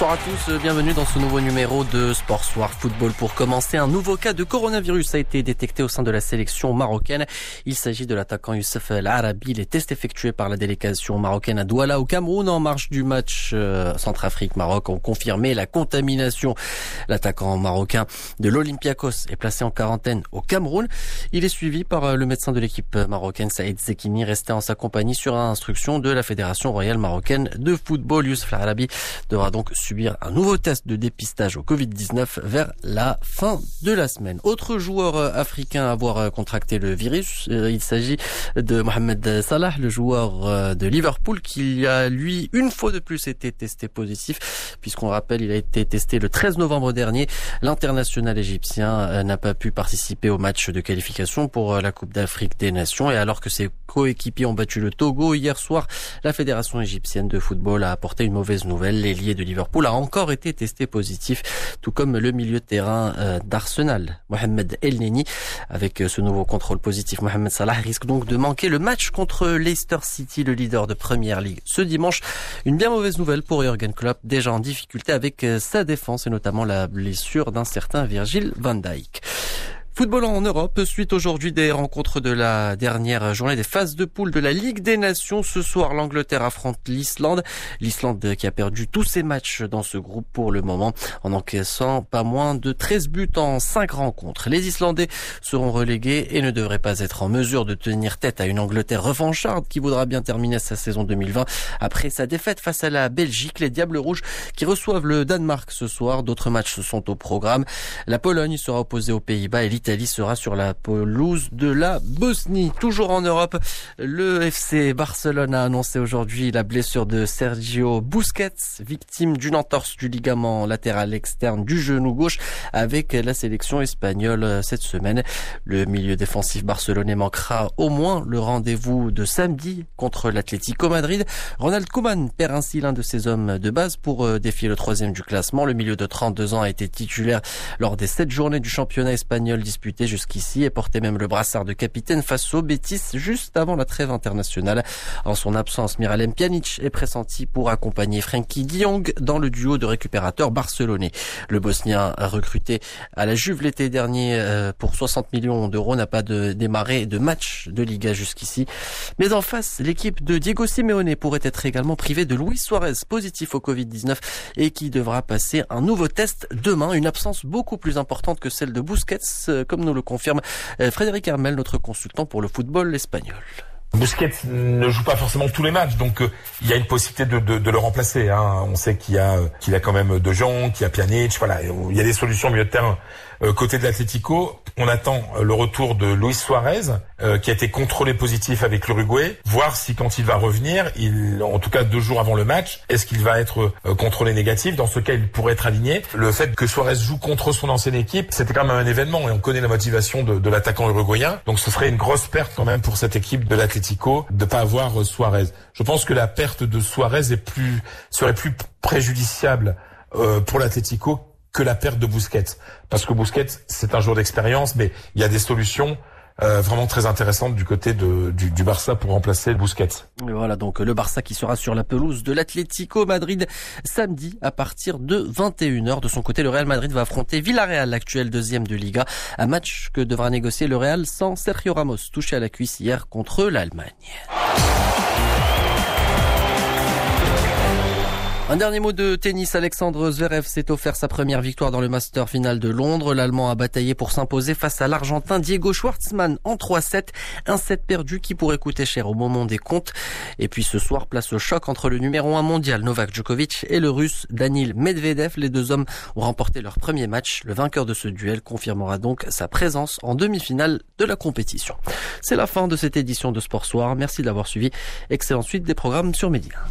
Bonsoir à tous, bienvenue dans ce nouveau numéro de Sport Soir Football. Pour commencer, un nouveau cas de coronavirus a été détecté au sein de la sélection marocaine. Il s'agit de l'attaquant Youssef El Arabi. Les tests effectués par la délégation marocaine à Douala au Cameroun en marge du match euh, Centrafrique-Maroc ont confirmé la contamination. L'attaquant marocain de l'Olympiakos est placé en quarantaine au Cameroun. Il est suivi par euh, le médecin de l'équipe marocaine Saïd Zekini, resté en sa compagnie sur instruction de la Fédération royale marocaine de football. Youssef El Arabi devra donc subir un nouveau test de dépistage au Covid-19 vers la fin de la semaine. Autre joueur euh, africain à avoir euh, contracté le virus, euh, il s'agit de Mohamed Salah, le joueur de Liverpool, qui a lui une fois de plus été testé positif, puisqu'on rappelle, il a été testé le 13 novembre dernier. L'international égyptien n'a pas pu participer au match de qualification pour la Coupe d'Afrique des Nations, et alors que ses coéquipiers ont battu le Togo hier soir, la Fédération égyptienne de football a apporté une mauvaise nouvelle. L'ailier de Liverpool a encore été testé positif, tout comme le milieu de terrain euh, d'Arsenal, Mohamed El Neni. Avec euh, ce nouveau contrôle positif, Mohamed Salah risque donc de manquer le match contre Leicester City, le leader de Première League, ce dimanche. Une bien mauvaise nouvelle pour Jurgen Klopp, déjà en difficulté avec euh, sa défense et notamment la blessure d'un certain Virgil van Dijk. Football en Europe, suite aujourd'hui des rencontres de la dernière journée des phases de poule de la Ligue des Nations. Ce soir, l'Angleterre affronte l'Islande. L'Islande qui a perdu tous ses matchs dans ce groupe pour le moment en encaissant pas moins de 13 buts en 5 rencontres. Les Islandais seront relégués et ne devraient pas être en mesure de tenir tête à une Angleterre revancharde qui voudra bien terminer sa saison 2020 après sa défaite face à la Belgique. Les Diables Rouges qui reçoivent le Danemark ce soir. D'autres matchs sont au programme. La Pologne sera opposée aux Pays-Bas et l'Italie l'Italie sera sur la pelouse de la Bosnie. Toujours en Europe, le FC Barcelone a annoncé aujourd'hui la blessure de Sergio Busquets, victime d'une entorse du ligament latéral externe du genou gauche avec la sélection espagnole cette semaine. Le milieu défensif barcelonais manquera au moins le rendez-vous de samedi contre l'Atlético Madrid. Ronald Koeman perd ainsi l'un de ses hommes de base pour euh, défier le troisième du classement. Le milieu de 32 ans a été titulaire lors des sept journées du championnat espagnol disputé jusqu'ici et portait même le brassard de capitaine face au Betis juste avant la trêve internationale. En son absence, Miralem Pjanic est pressenti pour accompagner Frenkie de Jong dans le duo de récupérateurs barcelonais. Le Bosnien recruté à la Juve l'été dernier euh, pour 60 millions d'euros n'a pas de démarré de match de Liga jusqu'ici. Mais en face, l'équipe de Diego Simeone pourrait être également privée de Luis Suarez positif au Covid-19 et qui devra passer un nouveau test demain. Une absence beaucoup plus importante que celle de Busquets euh, comme nous le confirme euh, Frédéric Hermel, notre consultant pour le football espagnol. Busquets ne joue pas forcément tous les matchs, donc euh, il y a une possibilité de, de, de le remplacer. Hein. On sait qu'il y a qu'il a quand même De Jong, qu'il y a Pjanic, voilà, il y a des solutions au milieu de terrain. Euh, côté de l'Atlético, on attend euh, le retour de Luis Suarez, euh, qui a été contrôlé positif avec l'Uruguay, voir si quand il va revenir, il, en tout cas deux jours avant le match, est-ce qu'il va être contrôlé négatif? Dans ce cas, il pourrait être aligné. Le fait que Suarez joue contre son ancienne équipe, c'était quand même un événement et on connaît la motivation de, de l'attaquant uruguayen. Donc ce serait une grosse perte quand même pour cette équipe de l'Atlético de pas avoir Suarez. Je pense que la perte de Suarez est plus serait plus préjudiciable pour l'Atlético que la perte de Bousquet. Parce que Bousquet, c'est un joueur d'expérience, mais il y a des solutions euh, vraiment très intéressantes du côté de, du, du, Barça pour remplacer Bousquet. Et voilà donc le Barça qui sera sur la pelouse de l'Atlético Madrid samedi à partir de 21h. De son côté, le Real Madrid va affronter Villarreal, l'actuel deuxième de Liga. Un match que devra négocier le Real sans Sergio Ramos, touché à la cuisse hier contre l'Allemagne. Un dernier mot de tennis. Alexandre Zverev s'est offert sa première victoire dans le Master final de Londres. L'Allemand a bataillé pour s'imposer face à l'Argentin Diego Schwartzmann en 3-7. Un set perdu qui pourrait coûter cher au moment des comptes. Et puis ce soir, place au choc entre le numéro 1 mondial Novak Djokovic et le russe Danil Medvedev. Les deux hommes ont remporté leur premier match. Le vainqueur de ce duel confirmera donc sa présence en demi-finale de la compétition. C'est la fin de cette édition de Sport Soir. Merci de l'avoir suivi. Excellente suite des programmes sur Média.